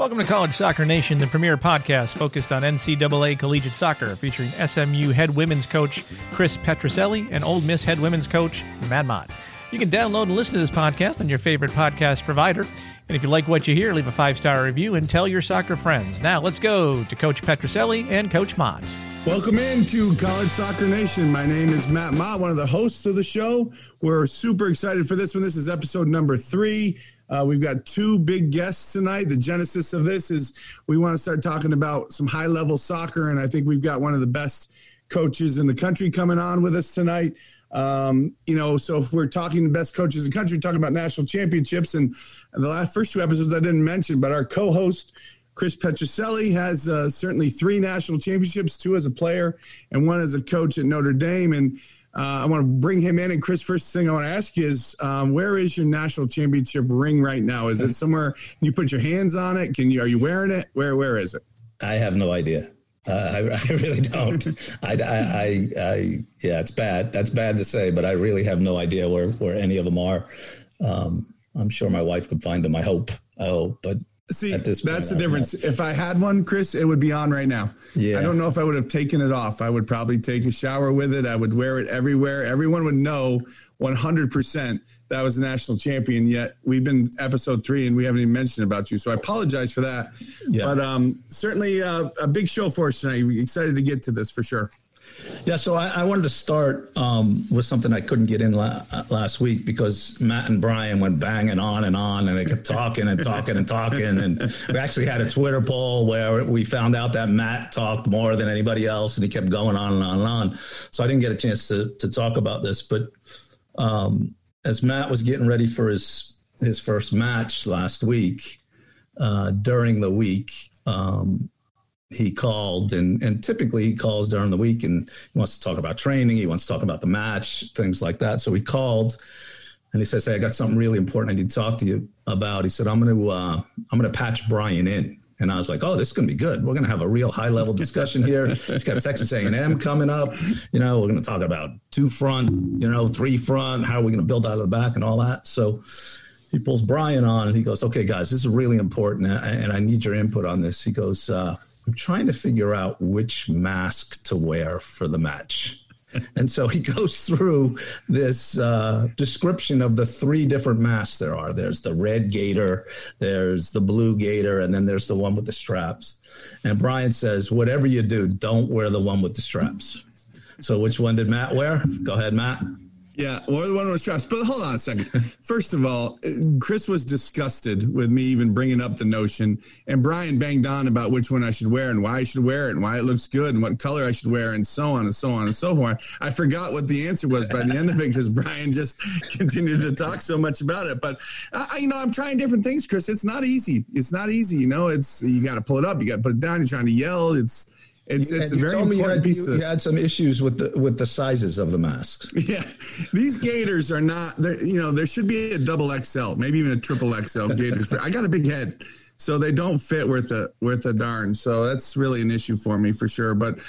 Welcome to College Soccer Nation, the premier podcast focused on NCAA collegiate soccer, featuring SMU head women's coach Chris Petrucelli and Ole Miss head women's coach Matt Mott. You can download and listen to this podcast on your favorite podcast provider. And if you like what you hear, leave a five star review and tell your soccer friends. Now let's go to Coach Petrucelli and Coach Mott. Welcome into College Soccer Nation. My name is Matt Mott, one of the hosts of the show. We're super excited for this one. This is episode number three. Uh, we've got two big guests tonight. The genesis of this is we want to start talking about some high level soccer, and I think we've got one of the best coaches in the country coming on with us tonight. Um, you know, so if we're talking the best coaches in the country, talking about national championships, and the last first two episodes I didn't mention, but our co-host Chris Petrucelli has uh, certainly three national championships, two as a player and one as a coach at Notre Dame, and uh, I want to bring him in. And Chris, first thing I want to ask you is, um, where is your national championship ring right now? Is it somewhere? You put your hands on it? Can you? Are you wearing it? Where Where is it? I have no idea. Uh, I, I, really don't. I, I, I, yeah, it's bad. That's bad to say, but I really have no idea where where any of them are. Um, I'm sure my wife could find them. I hope. Oh, but See, that's point, the difference. If I had one, Chris, it would be on right now. Yeah. I don't know if I would have taken it off. I would probably take a shower with it. I would wear it everywhere. Everyone would know 100% that was the national champion. Yet we've been episode three and we haven't even mentioned about you. So I apologize for that. Yeah. But um, certainly uh, a big show for us tonight. Excited to get to this for sure. Yeah, so I, I wanted to start um, with something I couldn't get in la- last week because Matt and Brian went banging on and on, and they kept talking and talking and talking. And we actually had a Twitter poll where we found out that Matt talked more than anybody else, and he kept going on and on and on. So I didn't get a chance to to talk about this, but um, as Matt was getting ready for his his first match last week, uh, during the week. Um, he called and and typically he calls during the week and he wants to talk about training. He wants to talk about the match things like that. So he called and he says hey i got something really important i need to talk to you about. He said i'm going to uh, i'm going to patch brian in and I was like, "Oh, this is going to be good. We're going to have a real high level discussion here. It's got Texas A&M coming up. You know, we're going to talk about two front, you know, three front. How are we going to build out of the back and all that?" So he pulls Brian on and he goes, "Okay, guys, this is really important, and I need your input on this." He goes, uh, I'm trying to figure out which mask to wear for the match. And so he goes through this uh, description of the three different masks there are. There's the red gator, there's the blue gator, and then there's the one with the straps. And Brian says, whatever you do, don't wear the one with the straps. So which one did Matt wear? Go ahead, Matt. Yeah, or the one with straps. But hold on a second. First of all, Chris was disgusted with me even bringing up the notion, and Brian banged on about which one I should wear and why I should wear it and why it looks good and what color I should wear and so on and so on and so forth. I forgot what the answer was by the end of it because Brian just continued to talk so much about it. But I, you know, I'm trying different things, Chris. It's not easy. It's not easy. You know, it's you got to pull it up, you got to put it down. You're trying to yell. It's it's it's a very important had, piece. You, you had some issues with the with the sizes of the masks. Yeah, these gators are not. You know, there should be a double XL, maybe even a triple XL gators. I got a big head, so they don't fit worth a worth a darn. So that's really an issue for me for sure. But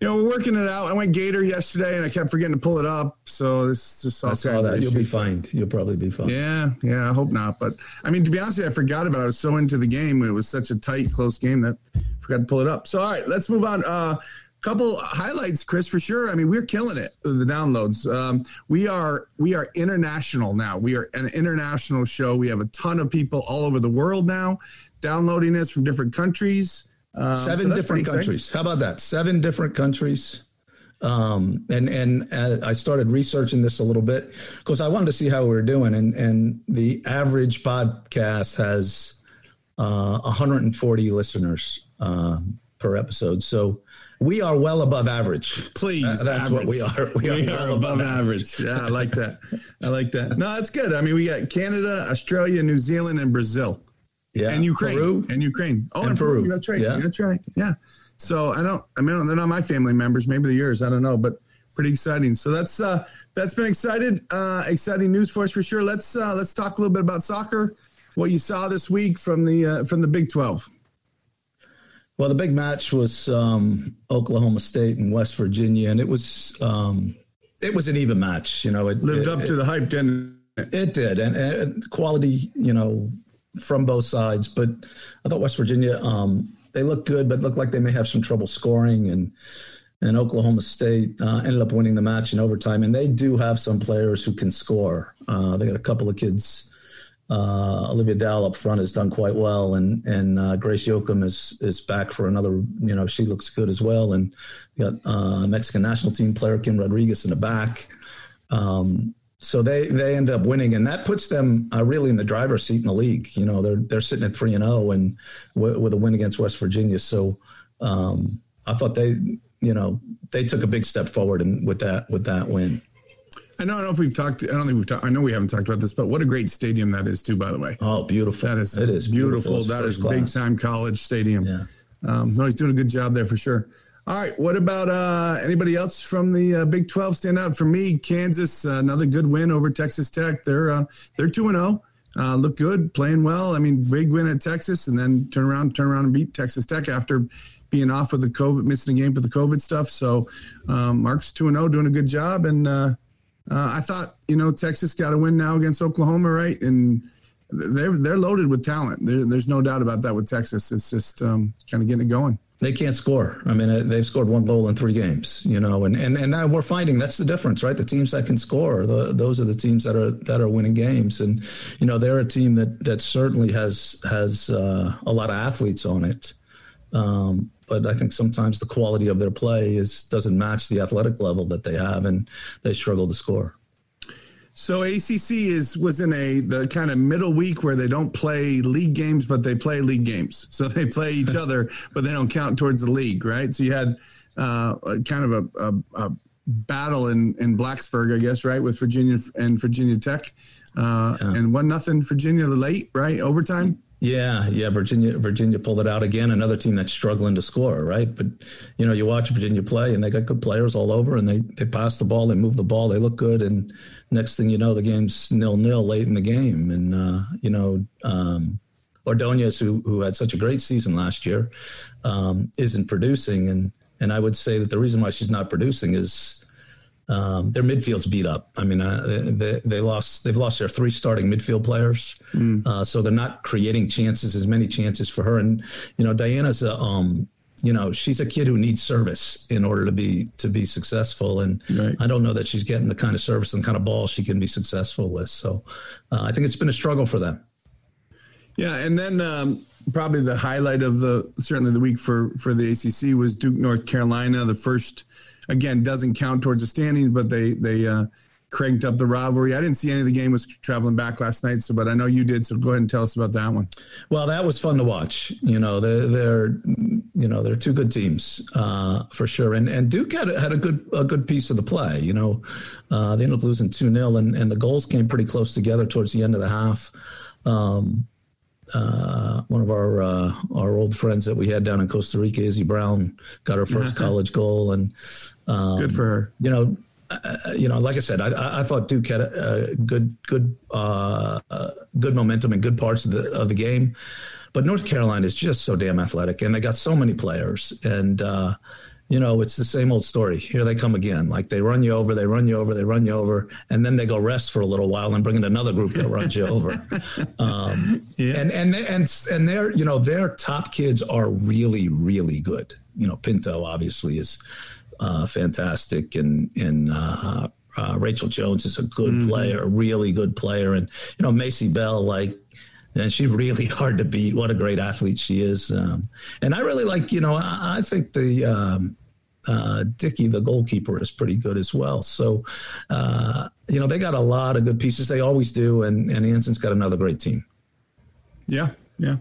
you know, we're working it out. I went gator yesterday, and I kept forgetting to pull it up. So it's just all I saw that. You'll be fine. You'll probably be fine. Yeah, yeah. I hope not. But I mean, to be honest, you, I forgot about. it. I was so into the game. It was such a tight, close game that I forgot to pull it up. So all right, let's move on. Uh, couple highlights, Chris, for sure. I mean, we're killing it. The downloads. Um, we are we are international now. We are an international show. We have a ton of people all over the world now downloading us from different countries. Um, Seven so different countries. How about that? Seven different countries. Um, and and uh, I started researching this a little bit because I wanted to see how we were doing. And and the average podcast has uh, 140 listeners uh, per episode. So we are well above average. Please, uh, that's average. what we are. We, we are, are, above, above average. average. Yeah, I like that. I like that. No, that's good. I mean, we got Canada, Australia, New Zealand, and Brazil. Yeah, and Ukraine, Peru. and Ukraine. Oh, and, and Peru. Peru. That's right. Yeah. That's right. Yeah. So I don't. I mean, they're not my family members. Maybe they're yours. I don't know, but pretty exciting. So that's uh, that's been excited. Uh, exciting news for us for sure. Let's uh, let's talk a little bit about soccer. What you saw this week from the uh, from the Big Twelve. Well, the big match was um, Oklahoma State and West Virginia, and it was um, it was an even match. You know, it lived it, up it, to the hype, didn't it? It did, and, and, quality, you know, from both sides. But I thought West Virginia, um, they looked good, but looked like they may have some trouble scoring. And and Oklahoma State uh, ended up winning the match in overtime. And they do have some players who can score. Uh, they got a couple of kids. Uh, Olivia Dow up front has done quite well, and and uh, Grace Yochum is is back for another. You know, she looks good as well. And got uh, Mexican national team player Kim Rodriguez in the back. Um, so they they end up winning, and that puts them uh, really in the driver's seat in the league. You know, they're they're sitting at three and zero, oh and with a win against West Virginia. So um, I thought they you know they took a big step forward and with that with that win. I don't know if we've talked. I don't think we've talked. I know we haven't talked about this, but what a great stadium that is too. By the way, oh, beautiful! That is it is beautiful. beautiful. That is big time college stadium. Yeah. Um, no, he's doing a good job there for sure. All right. What about uh, anybody else from the uh, Big Twelve stand out for me? Kansas, uh, another good win over Texas Tech. They're uh, they're two and zero. Oh. Uh, look good, playing well. I mean, big win at Texas, and then turn around, turn around and beat Texas Tech after being off with the COVID, missing a game for the COVID stuff. So um, Mark's two and zero, oh, doing a good job. And I thought, you know, Texas got a win now against Oklahoma, right? And they're they're loaded with talent. There, there's no doubt about that with Texas. It's just um, kind of getting it going. They can't score. I mean, uh, they've scored one goal in three games. You know, and and and now we're finding that's the difference, right? The teams that can score, the, those are the teams that are that are winning games. And you know, they're a team that that certainly has has uh, a lot of athletes on it. Um, but I think sometimes the quality of their play is doesn't match the athletic level that they have, and they struggle to score. So ACC is was in a the kind of middle week where they don't play league games, but they play league games. So they play each other, but they don't count towards the league, right? So you had uh, kind of a, a, a, battle in in Blacksburg, I guess, right, with Virginia and Virginia Tech, uh, yeah. and one nothing Virginia late, right, overtime. Yeah, yeah. Virginia, Virginia pulled it out again. Another team that's struggling to score, right? But you know, you watch Virginia play, and they got good players all over, and they they pass the ball, they move the ball, they look good, and next thing you know, the game's nil nil late in the game, and uh, you know, um, Ordonez, who who had such a great season last year, um, isn't producing, and and I would say that the reason why she's not producing is um, their midfield's beat up. I mean, uh, they, they lost. They've lost their three starting midfield players, mm. uh, so they're not creating chances as many chances for her. And you know, Diana's a, um, you know, she's a kid who needs service in order to be to be successful. And right. I don't know that she's getting the kind of service and kind of ball she can be successful with. So uh, I think it's been a struggle for them. Yeah, and then um, probably the highlight of the certainly the week for for the ACC was Duke North Carolina, the first again doesn't count towards the standings, but they they uh, cranked up the rivalry. I didn't see any of the game was traveling back last night, so but I know you did. So go ahead and tell us about that one. Well, that was fun to watch. You know, they're, they're you know they're two good teams uh, for sure, and and Duke had had a good a good piece of the play. You know, uh, they ended up losing two 0 and and the goals came pretty close together towards the end of the half. Um, uh, one of our uh, our old friends that we had down in Costa Rica, Izzy Brown, got her first college goal, and um, good for her. You know, uh, you know, like I said, I, I thought Duke had a, a good good uh, uh, good momentum and good parts of the of the game, but North Carolina is just so damn athletic, and they got so many players, and uh, you know, it's the same old story. Here they come again. Like they run you over, they run you over, they run you over, and then they go rest for a little while and bring in another group that runs you over. Um, yeah. And and and and their you know their top kids are really really good. You know, Pinto obviously is uh, fantastic, and and uh, uh, Rachel Jones is a good mm-hmm. player, a really good player, and you know Maycee Bell like and she's really hard to beat. What a great athlete she is. Um, and I really like, you know, I, I think the um, uh, Dickey, the goalkeeper, is pretty good as well. So, uh, you know, they got a lot of good pieces. They always do. And, and Anson's got another great team. Yeah. Yeah.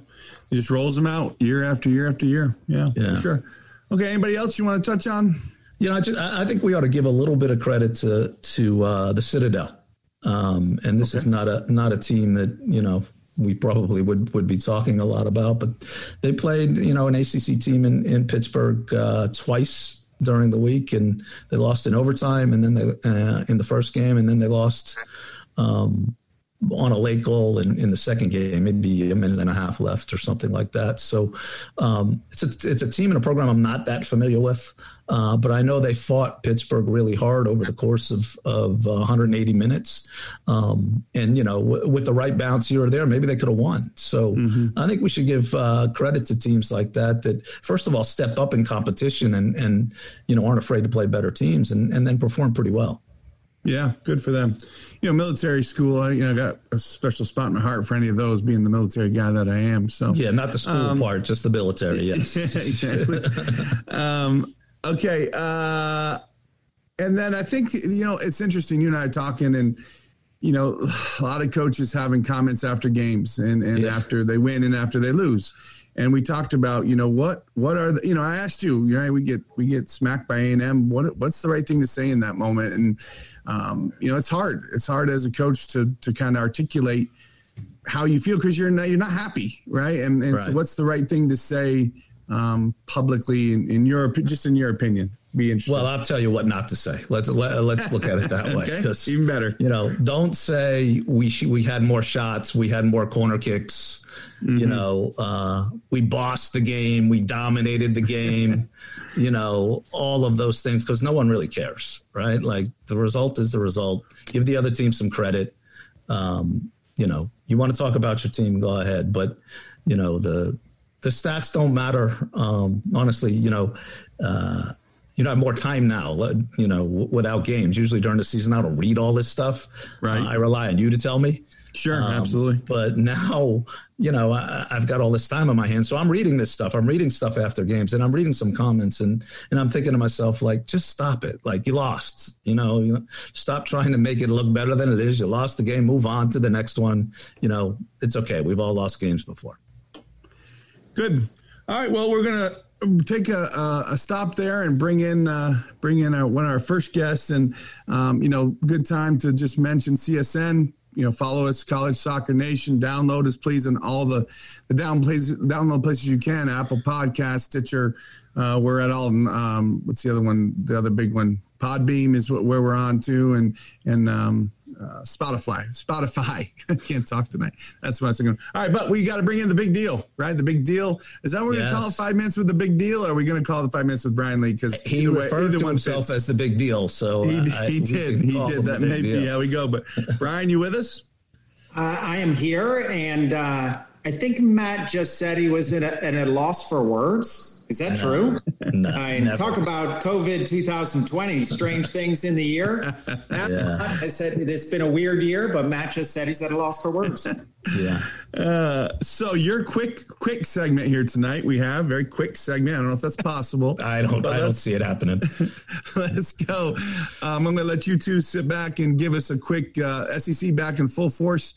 He just rolls them out year after year after year. Yeah. yeah. sure. Okay. Anybody else you want to touch on? You know, I, just, I think we ought to give a little bit of credit to to uh, the Citadel. Um, and this okay. is not a not a team that you know we probably would, would be talking a lot about. But they played, you know, an ACC team in, in Pittsburgh uh, twice during the week, and they lost in overtime, and then they uh, in the first game, and then they lost um, on a late goal in, in the second game, maybe a minute and a half left or something like that. So um, it's a it's a team and a program I'm not that familiar with, uh, but I know they fought Pittsburgh really hard over the course of of 180 minutes, um, and you know w- with the right bounce here or there, maybe they could have won. So mm-hmm. I think we should give uh, credit to teams like that that first of all step up in competition and and you know aren't afraid to play better teams and and then perform pretty well. Yeah, good for them. You know, military school. I you know got a special spot in my heart for any of those, being the military guy that I am. So yeah, not the school um, part, just the military. Yes, exactly. um, okay, uh, and then I think you know it's interesting. You and I are talking, and you know, a lot of coaches having comments after games and and yeah. after they win and after they lose and we talked about you know what what are the you know I asked you you know we get we get smacked by A and M. What what's the right thing to say in that moment? And um, you know it's hard. It's hard as a coach to to kind of articulate how you feel because you're not you're not happy right? And, and right. so what's the right thing to say um, publicly in, in your just in your opinion be interesting. Well, I'll tell you what not to say. Let's let, us let us look at it that way. okay, even better. You know, don't say we sh- we had more shots, we had more corner kicks, Mm-hmm. You know, uh, we bossed the game, we dominated the game, you know, all of those things because no one really cares, right? Like the result is the result. Give the other team some credit. Um, you know, you want to talk about your team, go ahead, but you know the the stats don't matter. Um, honestly, you know. Uh, you know, I have more time now, you know, without games. Usually during the season, I don't read all this stuff. Right. Uh, I rely on you to tell me. Sure, um, absolutely. But now, you know, I, have got all this time on my hands, so I'm reading this stuff. I'm reading stuff after games, and I'm reading some comments, and and I'm thinking to myself, like, just stop it. Like, you lost. You know, you know, stop trying to make it look better than it is. You lost the game. Move on to the next one. You know, it's okay. We've all lost games before. Good. All right. Well, we're gonna take a, a, stop there and bring in uh, bring in our, one of our first guests, and um, you know, good time to just mention CSN you know, follow us, College Soccer Nation. Download us, please, and all the the down places, download places you can. Apple Podcast, Stitcher. Uh, we're at all. Um, what's the other one? The other big one, Podbean, is what, where we're on to, and and um, uh, Spotify. Spotify. I can't talk tonight. That's what I was thinking. All right, but we got to bring in the big deal, right? The big deal. Is that what we're yes. going to call it? Five minutes with the big deal? Or are we going to call it five minutes with Brian Lee? Because he referred way, to himself fits. as the big deal. So he, uh, he did. He did that. Maybe. Deal. Yeah, we go. But Brian, you with us? Uh, I am here, and uh, I think Matt just said he was at a, at a loss for words. Is that no, true? No, I never. talk about COVID 2020, strange things in the year. yeah. I said it's been a weird year, but Matt just said he's at a loss for words. yeah. Uh, so your quick, quick segment here tonight. We have very quick segment. I don't know if that's possible. I don't. I don't see it happening. let's go. Um, I'm going to let you two sit back and give us a quick uh, SEC back in full force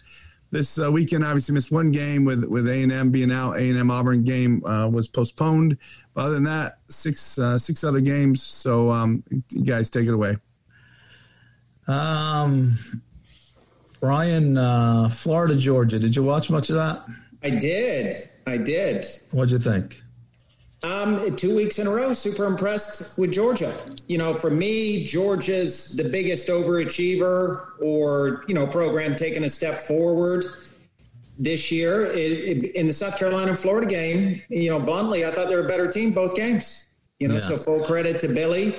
this uh, weekend obviously missed one game with with A and M being out. A and M Auburn game uh, was postponed. But other than that, six uh, six other games. So um, you guys take it away. Um, Brian, uh, Florida, Georgia. Did you watch much of that? I did. I did. What'd you think? Um, two weeks in a row, super impressed with Georgia. You know, for me, Georgia's the biggest overachiever or, you know, program taking a step forward this year. It, it, in the South Carolina Florida game, you know, bluntly, I thought they were a better team both games. You know, yeah. so full credit to Billy.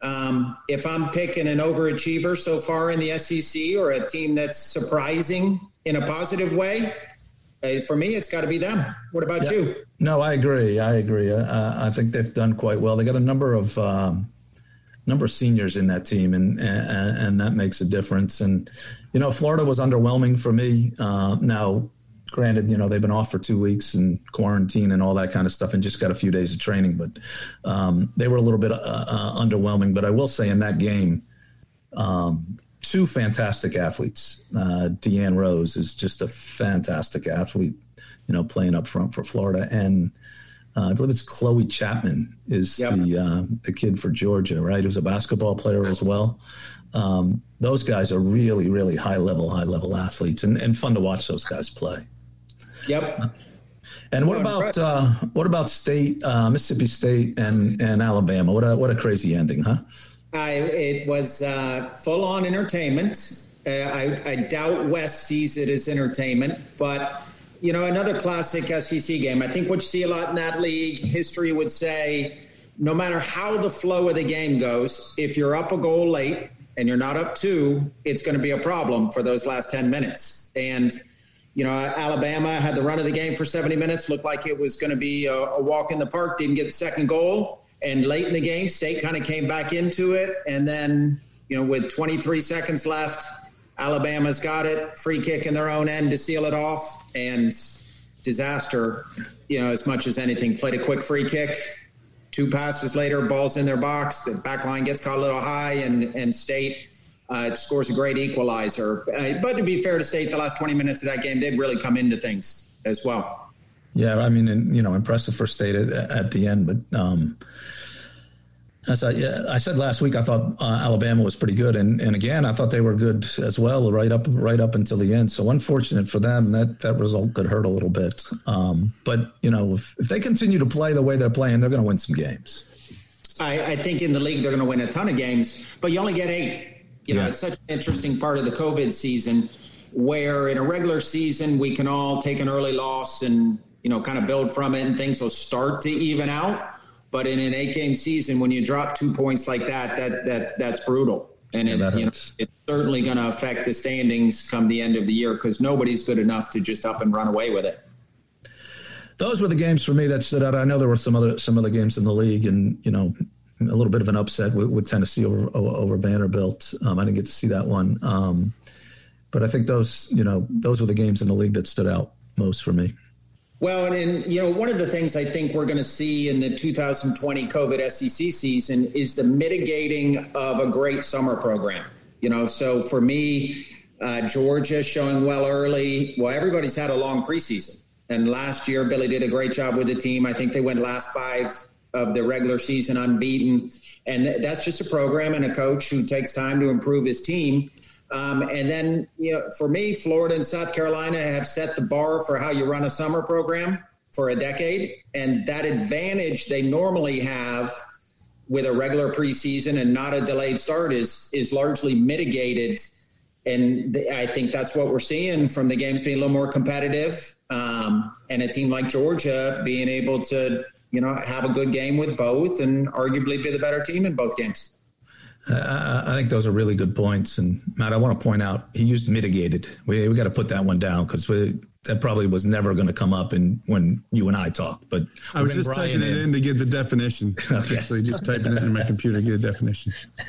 Um, if I'm picking an overachiever so far in the SEC or a team that's surprising in a positive way, for me, it's got to be them. What about yeah. you? No, I agree. I agree. I think they've done quite well. They got a number of um, number of seniors in that team, and, and, and that makes a difference. And you know, Florida was underwhelming for me. Uh, now, granted, you know they've been off for two weeks and quarantine and all that kind of stuff, and just got a few days of training, but um, they were a little bit uh, uh, underwhelming. But I will say in that game. Um, two fantastic athletes. Uh, Deanne Rose is just a fantastic athlete, you know, playing up front for Florida. And uh, I believe it's Chloe Chapman is yep. the uh, the kid for Georgia, right? Who's a basketball player as well. Um, those guys are really, really high level, high level athletes, and, and fun to watch those guys play. Yep. And what about uh, what about State, uh, Mississippi State, and and Alabama? What a what a crazy ending, huh? I, it was uh, full on entertainment. Uh, I, I doubt Wes sees it as entertainment, but you know, another classic SEC game. I think what you see a lot in that league, history would say, no matter how the flow of the game goes, if you're up a goal late and you're not up two, it's going to be a problem for those last 10 minutes. And, you know, Alabama had the run of the game for 70 minutes, looked like it was going to be a, a walk in the park, didn't get the second goal. And late in the game, State kind of came back into it. And then, you know, with 23 seconds left, Alabama's got it, free kick in their own end to seal it off, and disaster. You know, as much as anything, played a quick free kick. Two passes later, balls in their box. The back line gets caught a little high, and and State uh, scores a great equalizer. Uh, but to be fair to State, the last 20 minutes of that game did really come into things as well. Yeah, I mean, and, you know, impressive for State at, at the end, but um, as I, I said last week, I thought uh, Alabama was pretty good, and, and again, I thought they were good as well, right up right up until the end. So unfortunate for them that that result could hurt a little bit. Um, but you know, if, if they continue to play the way they're playing, they're going to win some games. I, I, think in the league they're going to win a ton of games, but you only get eight. You know, yeah. it's such an interesting part of the COVID season where in a regular season we can all take an early loss and you know kind of build from it, and things will start to even out but in an eight game season, when you drop two points like that, that that that's brutal. And it, you know, it's certainly going to affect the standings come the end of the year because nobody's good enough to just up and run away with it. Those were the games for me that stood out. I know there were some other some other games in the league, and you know, a little bit of an upset with, with Tennessee over over Vanderbilt. Um, I didn't get to see that one, um, but I think those you know those were the games in the league that stood out most for me. Well, and, and, you know, one of the things I think we're going to see in the 2020 COVID SEC season is the mitigating of a great summer program. You know, so for me, uh, Georgia showing well early. Well, everybody's had a long preseason, and last year Billy did a great job with the team. I think they went last five of the regular season unbeaten, and that's just a program and a coach who takes time to improve his team. Um, and then, you know, for me, Florida and South Carolina have set the bar for how you run a summer program for a decade. And that advantage they normally have with a regular preseason and not a delayed start is is largely mitigated. And the, I think that's what we're seeing from the games being a little more competitive, um, and a team like Georgia being able to, you know, have a good game with both, and arguably be the better team in both games. I, I think those are really good points. And Matt, I want to point out he used mitigated. We we got to put that one down because that probably was never going to come up in when you and I talked. But I was just Brian typing it in. in to get the definition. okay. Actually, just typing it in my computer to get a definition.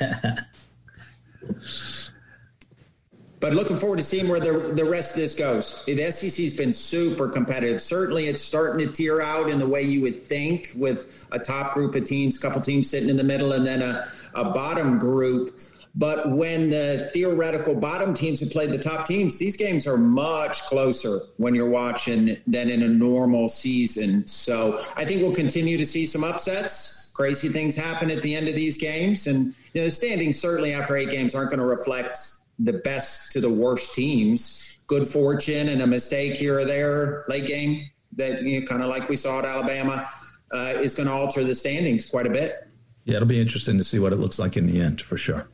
but looking forward to seeing where the, the rest of this goes. The SEC's been super competitive. Certainly, it's starting to tear out in the way you would think with a top group of teams, couple teams sitting in the middle, and then a a bottom group. But when the theoretical bottom teams have played the top teams, these games are much closer when you're watching than in a normal season. So I think we'll continue to see some upsets. Crazy things happen at the end of these games. And you know, the standings certainly after eight games aren't going to reflect the best to the worst teams. Good fortune and a mistake here or there late game that you know, kind of like we saw at Alabama uh, is going to alter the standings quite a bit. Yeah, it'll be interesting to see what it looks like in the end for sure.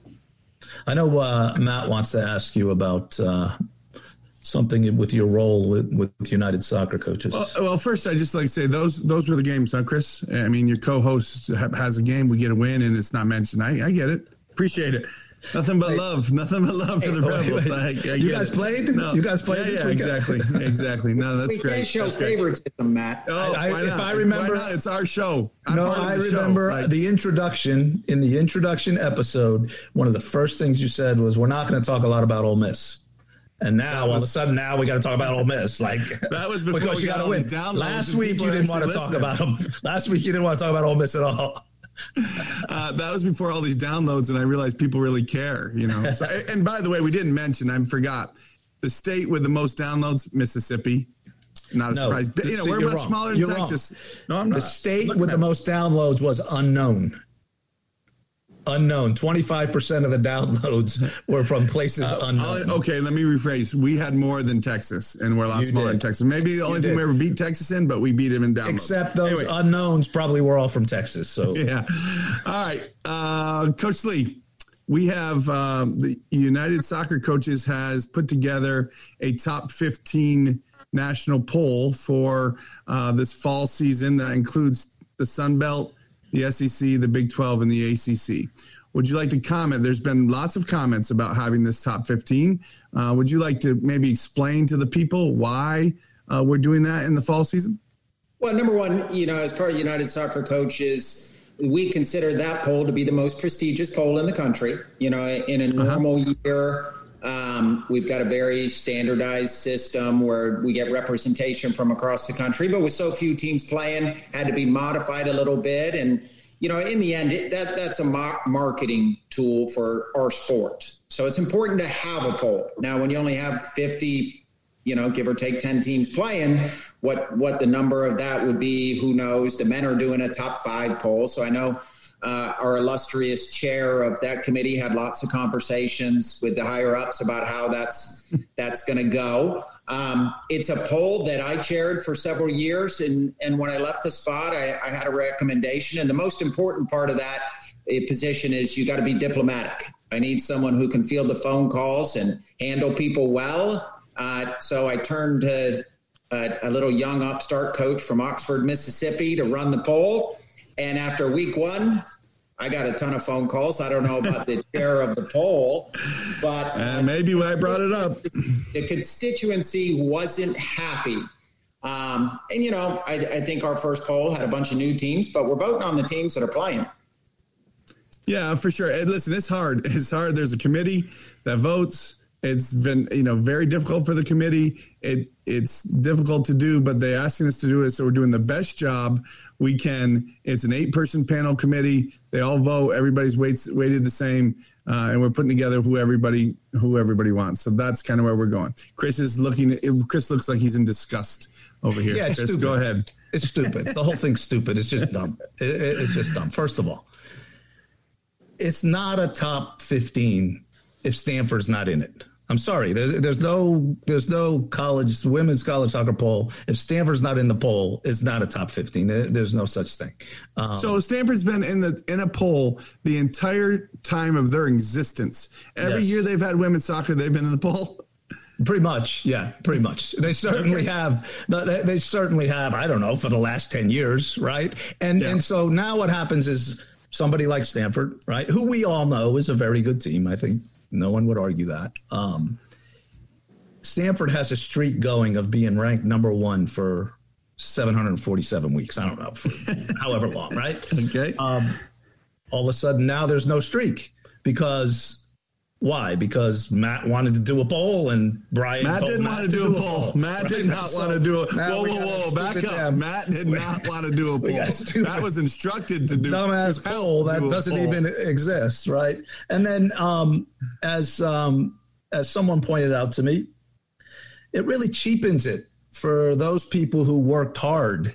I know uh, Matt wants to ask you about uh, something with your role with, with United Soccer Coaches. Well, well, first I just like to say those those were the games, huh, Chris? I mean, your co-host has a game, we get a win, and it's not mentioned. I, I get it, appreciate it. Nothing but love. Nothing but love for the Rebels. Oh, I, I you guys it. played? No. You guys played? Yeah, yeah exactly, exactly. No, that's we great. Can't show that's favoritism, Matt. Oh, I, if I remember, it's our show. I'm no, I remember show. the introduction. In the introduction episode, one of the first things you said was, "We're not going to talk a lot about Ole Miss." And now, was, all of a sudden, now we got to talk about Ole Miss. Like that was because you got to win. Last week you didn't want to talk about them. Last week you didn't want to talk about Ole Miss at all. Uh, that was before all these downloads, and I realized people really care. You know. So, and by the way, we didn't mention. I forgot the state with the most downloads, Mississippi. Not a no, surprise. You know, we're much wrong. smaller than you're Texas. Wrong. No, I'm not. The state Look with the most downloads was unknown unknown. 25% of the downloads were from places uh, unknown. okay, let me rephrase. We had more than Texas, and we're a lot you smaller did. than Texas. Maybe the only you thing did. we ever beat Texas in, but we beat him in downloads. Except those anyway. unknowns probably were all from Texas. So yeah. All right, uh, Coach Lee. we have um, the United Soccer Coaches has put together a top 15 national poll for uh, this fall season that includes the Sun Belt, the SEC, the Big 12, and the ACC. Would you like to comment? There's been lots of comments about having this top 15. Uh, would you like to maybe explain to the people why uh, we're doing that in the fall season? Well, number one, you know, as part of United Soccer Coaches, we consider that poll to be the most prestigious poll in the country. You know, in a uh-huh. normal uh-huh. year, um, we've got a very standardized system where we get representation from across the country, but with so few teams playing, had to be modified a little bit. And you know, in the end, it, that that's a marketing tool for our sport. So it's important to have a poll. Now, when you only have fifty, you know, give or take ten teams playing, what what the number of that would be, who knows? The men are doing a top five poll, so I know uh, our illustrious chair of that committee had lots of conversations with the higher ups about how that's that's going to go. Um, it's a poll that I chaired for several years, and and when I left the spot, I, I had a recommendation, and the most important part of that uh, position is you got to be diplomatic. I need someone who can field the phone calls and handle people well. Uh, so I turned to a, a little young upstart coach from Oxford, Mississippi, to run the poll and after week one, I got a ton of phone calls. I don't know about the chair of the poll, but uh, maybe why I brought it up. The constituency wasn't happy. Um, and, you know, I, I, think our first poll had a bunch of new teams, but we're voting on the teams that are playing. Yeah, for sure. And listen, it's hard. It's hard. There's a committee that votes. It's been, you know, very difficult for the committee. It it's difficult to do, but they're asking us to do it, so we're doing the best job we can. It's an eight person panel committee. They all vote. Everybody's weights weighted the same, uh, and we're putting together who everybody who everybody wants. So that's kind of where we're going. Chris is looking. Chris looks like he's in disgust over here. Yeah, Chris, stupid. go ahead. It's stupid. the whole thing's stupid. It's just dumb. It, it, it's just dumb. First of all, it's not a top fifteen if Stanford's not in it. I'm sorry. There's, there's no there's no college women's college soccer poll. If Stanford's not in the poll, it's not a top 15. There's no such thing. Um, so Stanford's been in the in a poll the entire time of their existence. Every yes. year they've had women's soccer, they've been in the poll. Pretty much, yeah, pretty much. They certainly have. They certainly have. I don't know for the last ten years, right? And yeah. and so now what happens is somebody like Stanford, right, who we all know is a very good team. I think no one would argue that. Um, Stanford has a streak going of being ranked number one for 747 weeks. I don't know, however long, right? Okay. Um, all of a sudden, now there's no streak because why? Because Matt wanted to do a poll and Brian. Matt didn't want to do, do a poll. Matt right? did not so want to do a. Whoa, whoa, whoa! Back up. Them. Matt did not want to do a poll. Matt was instructed to do dumbass poll that doesn't poll. even exist, right? And then, um, as um, as someone pointed out to me, it really cheapens it for those people who worked hard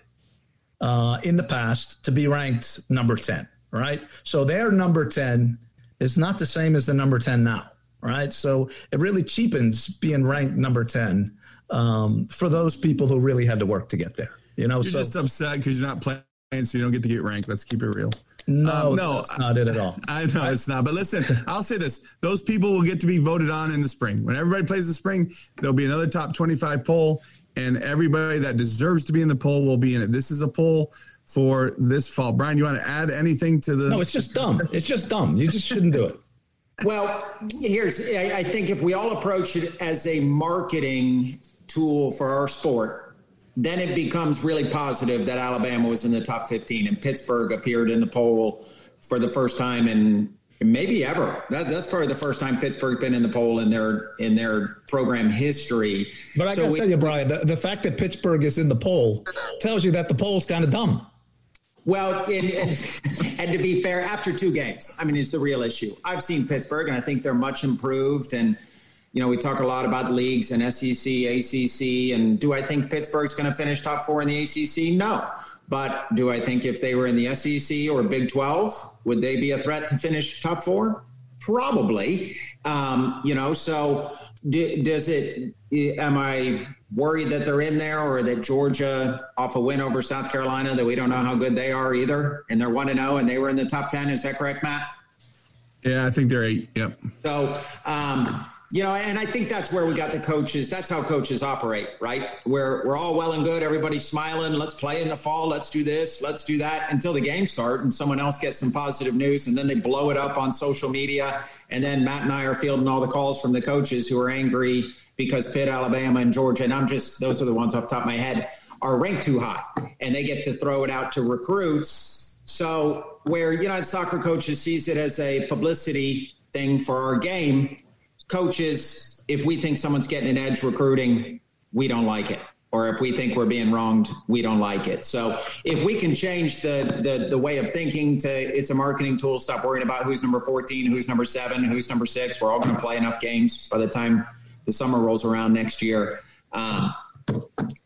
uh, in the past to be ranked number ten, right? So they're number ten is not the same as the number 10 now, right? So it really cheapens being ranked number 10 um, for those people who really had to work to get there. You know, you're so, just upset because you're not playing, so you don't get to get ranked. Let's keep it real. No, um, no, that's not it at all. I know it's not. But listen, I'll say this: those people will get to be voted on in the spring. When everybody plays the spring, there'll be another top twenty-five poll, and everybody that deserves to be in the poll will be in it. This is a poll for this fall. Brian, you want to add anything to the? No, it's just dumb. It's just dumb. You just shouldn't do it. Well, here's I think if we all approach it as a marketing tool for our sport, then it becomes really positive that Alabama was in the top 15 and Pittsburgh appeared in the poll for the first time in maybe ever. That, that's probably the first time Pittsburgh been in the poll in their in their program history. But I so gotta tell you, Brian, the, the fact that Pittsburgh is in the poll tells you that the poll's kind of dumb. Well, and, and, and, to be fair, after two games, I mean, is the real issue. I've seen Pittsburgh, and I think they're much improved. And you know, we talk a lot about leagues and SEC, ACC, and do I think Pittsburgh's going to finish top four in the ACC? No. But do I think if they were in the SEC or Big 12, would they be a threat to finish top four? Probably. Um, you know, so does it, am I worried that they're in there or that Georgia off a win over South Carolina that we don't know how good they are either and they're 1 to 0 and they were in the top 10 is that correct Matt? Yeah, I think they're eight. Yep. So, um, you know, and I think that's where we got the coaches. That's how coaches operate, right? We're we're all well and good. Everybody's smiling. Let's play in the fall. Let's do this. Let's do that until the games start and someone else gets some positive news, and then they blow it up on social media. And then Matt and I are fielding all the calls from the coaches who are angry because Pitt, Alabama, and Georgia, and I'm just those are the ones off the top of my head are ranked too high, and they get to throw it out to recruits. So where United Soccer coaches sees it as a publicity thing for our game coaches, if we think someone's getting an edge recruiting, we don't like it. Or if we think we're being wronged, we don't like it. So if we can change the, the the way of thinking to it's a marketing tool, stop worrying about who's number 14, who's number seven, who's number six. We're all going to play enough games by the time the summer rolls around next year. Um,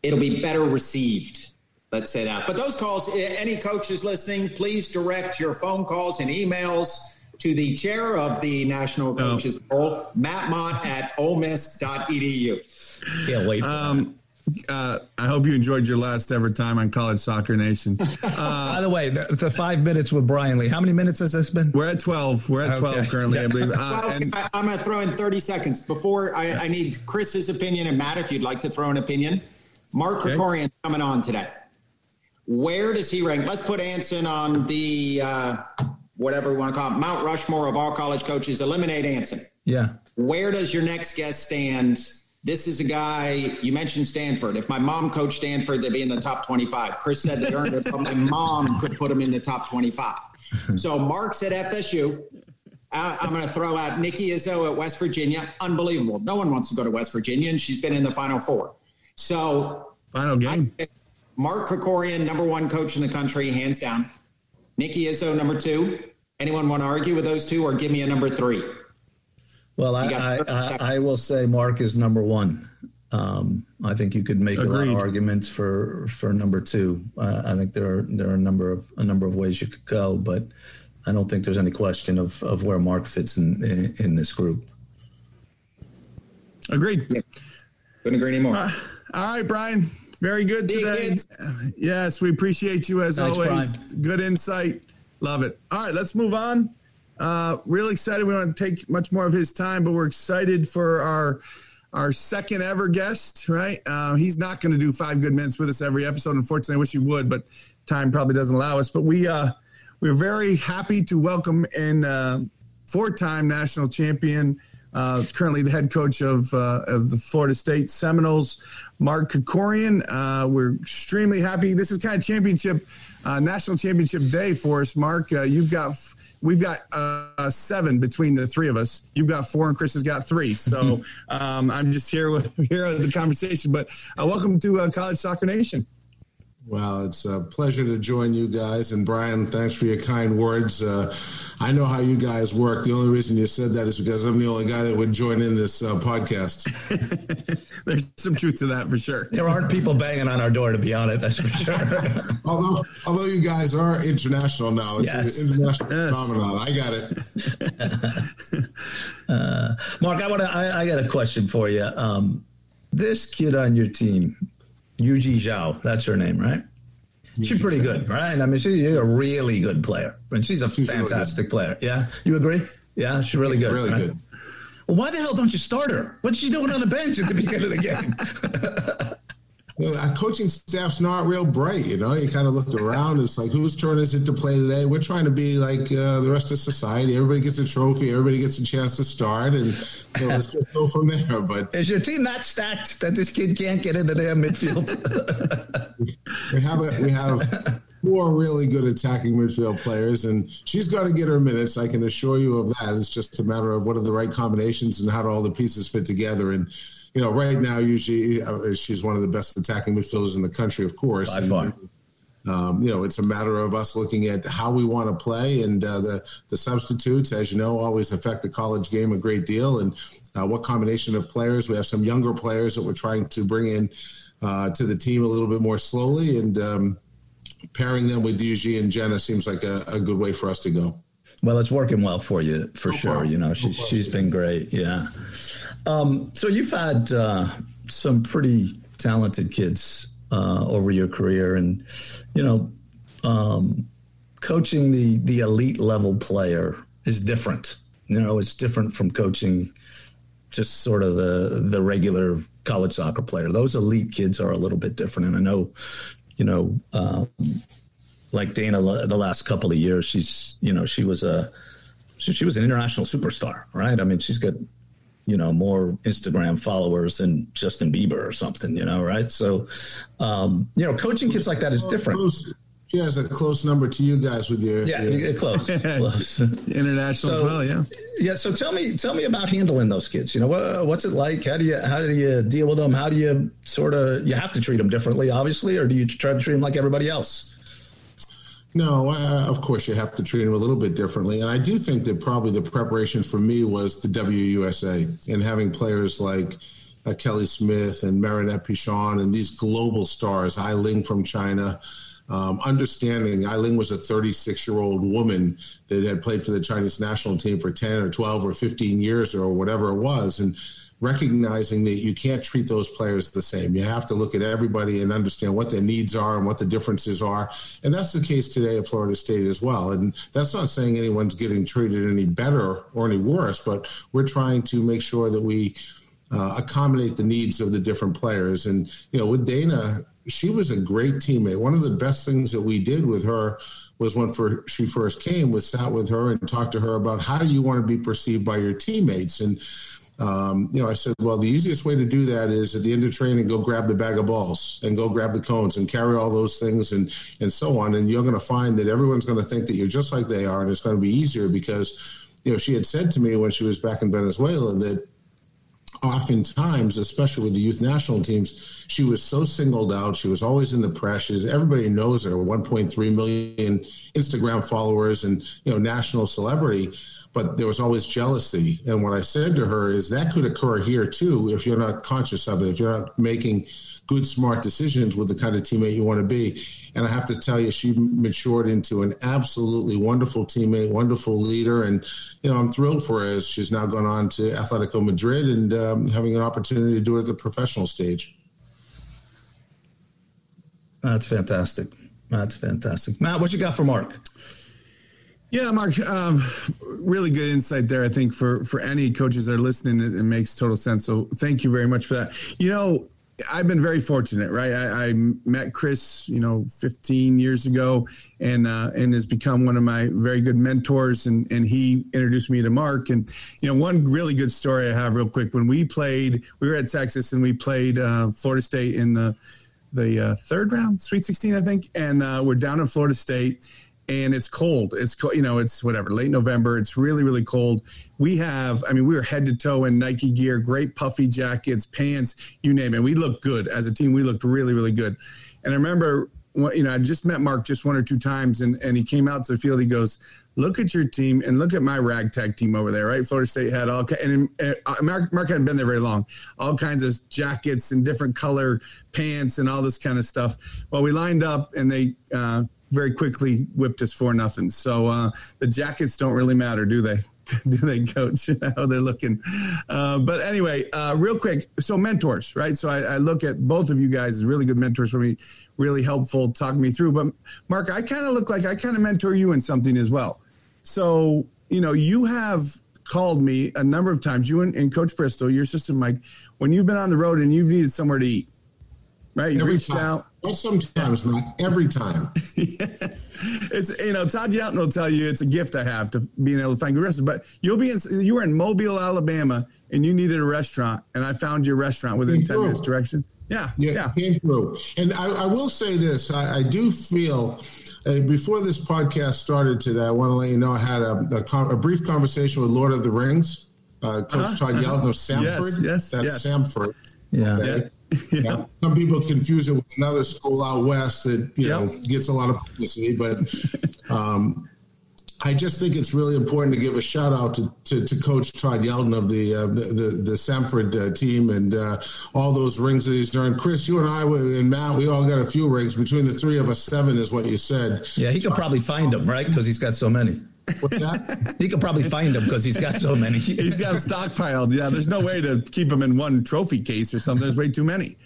it'll be better received. Let's say that. But those calls, any coaches listening, please direct your phone calls and emails to the chair of the National Coaches Bowl, Matt Mott at olemiss.edu. Can't wait. Um, uh, I hope you enjoyed your last ever time on College Soccer Nation. Uh, By the way, the, the, five minutes with Brian Lee. How many minutes has this been? We're at twelve. We're at okay. twelve currently, I believe. Uh, well, and, I, am going to throw in thirty seconds before I, I, need Chris's opinion and Matt, if you'd like to throw an opinion. Mark okay. Krikorian coming on today. Where does he rank? Let's put Anson on the uh, whatever we want to call it, Mount Rushmore of all college coaches. Eliminate Anson. Yeah. Where does your next guest stand? This is a guy you mentioned Stanford. If my mom coached Stanford, they'd be in the top 25. Chris said they earned it, but my mom could put them in the top 25. So Mark's at FSU. I'm going to throw out Nikki Izzo at West Virginia. Unbelievable. No one wants to go to West Virginia, and she's been in the Final Four. So, final game. Mark Krikorian, number one coach in the country, hands down. Nikki Izzo, number two. Anyone want to argue with those two, or give me a number three? Well, I, I, I, I, will say Mark is number one. Um, I think you could make Agreed. a lot of arguments for for number two. Uh, I think there are there are a number of a number of ways you could go, but I don't think there's any question of, of where Mark fits in, in, in this group. Agreed. Yeah. Couldn't agree anymore. Uh, all right, Brian. Very good today. Yes, we appreciate you as Thanks, always. Brian. Good insight. Love it. All right, let's move on. Uh, really excited. We don't take much more of his time, but we're excited for our our second ever guest. Right? Uh, he's not going to do five good minutes with us every episode. Unfortunately, I wish he would, but time probably doesn't allow us. But we uh, we're very happy to welcome in uh, four time national champion. Uh, currently the head coach of uh, of the Florida State Seminoles, Mark Krikorian. Uh, we're extremely happy. This is kind of championship, uh, national championship day for us, Mark. Uh, you've got we've got uh, seven between the three of us. You've got four, and Chris has got three. So um, I'm just here with here at the conversation. But uh, welcome to uh, College Soccer Nation. Well, it's a pleasure to join you guys. And Brian, thanks for your kind words. Uh, I know how you guys work. The only reason you said that is because I'm the only guy that would join in this uh, podcast. There's some truth to that for sure. There aren't people banging on our door, to be honest. That's for sure. although, although you guys are international now, it's yes. an international yes. phenomenon. I got it. uh, Mark, I want to. I, I, got a question for you. Um, this kid on your team, Yujie Zhao, that's her name, right? She's pretty good, right? I mean, she's a really good player, and she's a she's fantastic really player. Yeah, you agree? Yeah, she's really good. Really right? good. Well, why the hell don't you start her? What's she doing on the bench at the beginning of the game? Well, our coaching staff's not real bright. You know, you kind of look around. It's like, whose turn is it to play today? We're trying to be like uh, the rest of society. Everybody gets a trophy. Everybody gets a chance to start, and you know, let's just go from there. But is your team that stacked that this kid can't get into their midfield? we have a, we have four really good attacking midfield players, and she's got to get her minutes. I can assure you of that. It's just a matter of what are the right combinations and how do all the pieces fit together. And you know, right now, usually uh, she's one of the best attacking midfielders in the country, of course. By far. Um, you know, it's a matter of us looking at how we want to play, and uh, the the substitutes, as you know, always affect the college game a great deal. And uh, what combination of players? We have some younger players that we're trying to bring in uh, to the team a little bit more slowly, and um, pairing them with Yujie and Jenna seems like a, a, good way for us to go. Well, it's working well for you for so sure. Far. You know, she's she's been great. Yeah. Um, so you've had uh, some pretty talented kids uh, over your career, and you know, um, coaching the the elite level player is different You know, it's different from coaching just sort of the the regular college soccer player. Those elite kids are a little bit different, and I know, you know, um, like Deyna, the last couple of years, she's you know she was a she, she was an international superstar, right? I mean, she's got you know more Instagram followers than Justin Bieber or something, you know, right? So, um, you know, coaching kids like that is different. She has a close number to you guys with your yeah, your, close, close. international so, as well. Yeah, yeah. So tell me, tell me about handling those kids. You know, what, what's it like? How do you how do you deal with them? How do you sort of you have to treat them differently, obviously, or do you try to treat them like everybody else? No, uh, of course you have to treat them a little bit differently, and I do think that probably the preparation for me was the WUSA and having players like uh, Kelly Smith and Marinette Pichon and these global stars, Ai Ling from China um, understanding Ai Ling was a 36 year old woman that had played for the Chinese national team for 10 or 12 or 15 years or whatever it was. And recognizing that you can't treat those players the same. You have to look at everybody and understand what their needs are and what the differences are. And that's the case today at Florida State as well. And that's not saying anyone's getting treated any better or any worse, but we're trying to make sure that we uh, accommodate the needs of the different players. And, you know, with Deyna, she was a great teammate. One of the best things that we did with her was when for, she first came was sat with her and talked to her about how do you want to be perceived by your teammates and um, you know, I said, well, the easiest way to do that is at the end of training, go grab the bag of balls and go grab the cones and carry all those things and and so on. And you're going to find that everyone's going to think that you're just like they are, and it's going to be easier because, you know, she had said to me when she was back in Venezuela that oftentimes, especially with the youth national teams, she was so singled out. She was always in the press. everybody knows her, 1.3 million Instagram followers and you know national celebrity. But there was always jealousy. And what I said to her is that could occur here too if you're not conscious of it, if you're not making good, smart decisions with the kind of teammate you want to be. And I have to tell you, she matured into an absolutely wonderful teammate, wonderful leader. And, you know, I'm thrilled for her as she's now gone on to Atletico Madrid and um, having an opportunity to do it at the professional stage. That's fantastic. That's fantastic. Matt, what you got for Mark? Yeah, Mark, um, really good insight there. I think for for any coaches that are listening, it, it, makes total sense. So thank you very much for that. You know, I've been very fortunate, right? I, I, met Chris, you know, 15 years ago, and uh, and has become one of my very good mentors. And and he introduced me to Mark. And you know, one really good story I have, real quick. When we played, we were at Texas, and we played uh, Florida State in the the uh, third round, Sweet 16, I think. And uh, we're down in Florida State, and it's cold. It's cold, you know, it's whatever, late November. It's really, really cold. We have, I mean, we were head to toe in Nike gear, great puffy jackets, pants, you name it. We looked good as a team. We looked really, really good. And I remember, you know, I just met Mark just one or two times, and, and he came out to the field. He goes, Look at your team and look at my ragtag team over there, right? Florida State had all, and, and uh, Mark, Mark hadn't been there very long, all kinds of jackets and different color pants and all this kind of stuff. Well, we lined up and they, uh, very quickly whipped us for nothing. So uh, the jackets don't really matter, do they? do they, coach? How they're looking. Uh, but anyway, uh, real quick. So mentors, right? So I, I, look at both of you guys as really good mentors for me, really helpful, talking me through. But Mark, I kind of look like I kind of mentor you in something as well. So you know, you have called me a number of times. You and, and Coach Bristol, your assistant Mike, when you've been on the road and you've needed somewhere to eat right? You every reached time. out. Not sometimes, not every time. yeah. It's you know Todd Yelton will tell you it's a gift I have to being able to find good restaurant. But you'll be in you were in Mobile, Alabama, and you needed a restaurant, and I found your restaurant within ten minutes direction. Yeah, yeah, yeah. came through. And I, I will say this: I, I do feel. Uh, before this podcast started today, I want to let you know I had a, a, a brief conversation with Lord of the Rings, uh, Coach uh-huh. Todd Yelton of Samford. Yes, yes, That's yes. Samford. Yeah. Okay? yeah. Yeah. Some people confuse it with another school out west that you yep. know gets a lot of publicity, but um, I just think it's really important to give a shout out to, to, to Coach Todd Yelton of the uh, the, the, the Samford uh, team and uh, all those rings that he's earned. Chris, you and I and Matt, we all got a few rings. Between the three of us, seven is what you said. Yeah, he could probably find them, right? Because he's got so many. What's that? he could probably find them because he's got so many. he's got them stockpiled. Yeah, there's no way to keep them in one trophy case or something. There's way too many.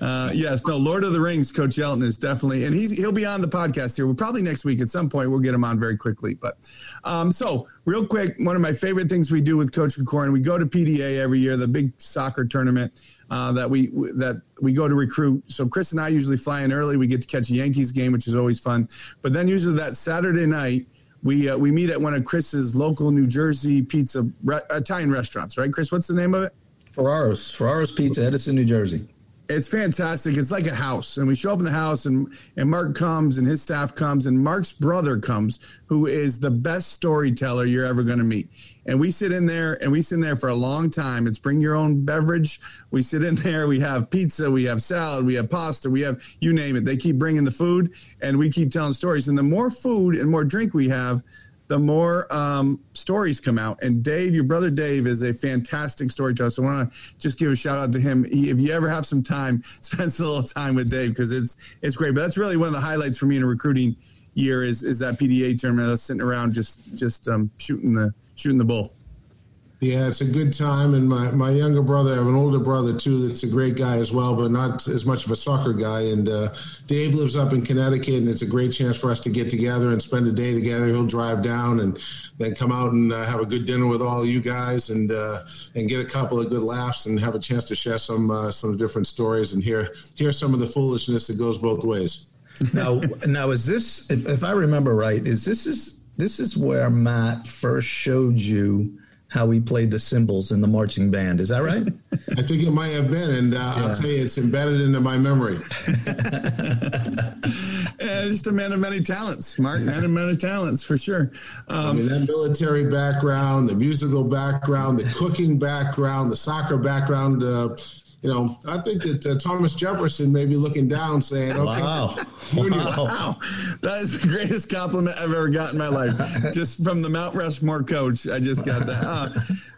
Uh, yes, no, Lord of the Rings, Coach Yelton is definitely, and he's he'll be on the podcast here. We'll probably next week at some point. We'll get him on very quickly. But um, so real quick, one of my favorite things we do with Coach and we go to PDA every year, the big soccer tournament uh, that we that we go to recruit. So Chris and I usually fly in early. We get to catch a Yankees game, which is always fun. But then usually that Saturday night. We, uh, we meet at one of Chris's local New Jersey pizza re- Italian restaurants, right? Chris, what's the name of it? Ferraro's, Ferraro's Pizza, Edison, New Jersey it's fantastic. It's like a house, and we show up in the house, and and Mark comes, and his staff comes, and Mark's brother comes, who is the best storyteller you're ever going to meet. And we sit in there, and we sit in there for a long time. It's bring your own beverage. We sit in there. We have pizza, we have salad, we have pasta, we have you name it. They keep bringing the food, and we keep telling stories. And the more food and more drink we have, the more um, stories come out. And Dave, your brother Dave, is a fantastic storyteller. So I want to just give a shout out to him. He, if you ever have some time, spend a little time with Dave because it's it's great. But that's really one of the highlights for me in a recruiting year is is that PDA tournament. I was sitting around just just um, shooting the shooting the bull. Yeah, it's a good time. And my, my younger brother, I have an older brother too that's a great guy as well, but not as much of a soccer guy. And uh, Dave lives up in Connecticut, and it's a great chance for us to get together and spend a day together. He'll drive down and then come out and uh, have a good dinner with all you guys and uh, and get a couple of good laughs and have a chance to share some uh, some different stories and hear hear some of the foolishness that goes both ways. now, now is this, if, if I remember right, is this is this is where Matt first showed you how he played the cymbals in the marching band. Is that right? I think it might have been, and uh, yeah. I'll tell you, it's embedded into my memory. yeah, just a man of many talents, Mark. Man of many talents for sure. Um, I mean, that military background, the musical background, the cooking background, the soccer background. Uh, you know, I think that uh, Thomas Jefferson may be looking down saying, okay, wow. wow. wow. That is the greatest compliment I've ever got in my life. just from the Mount Rushmore coach, I just got that. Uh,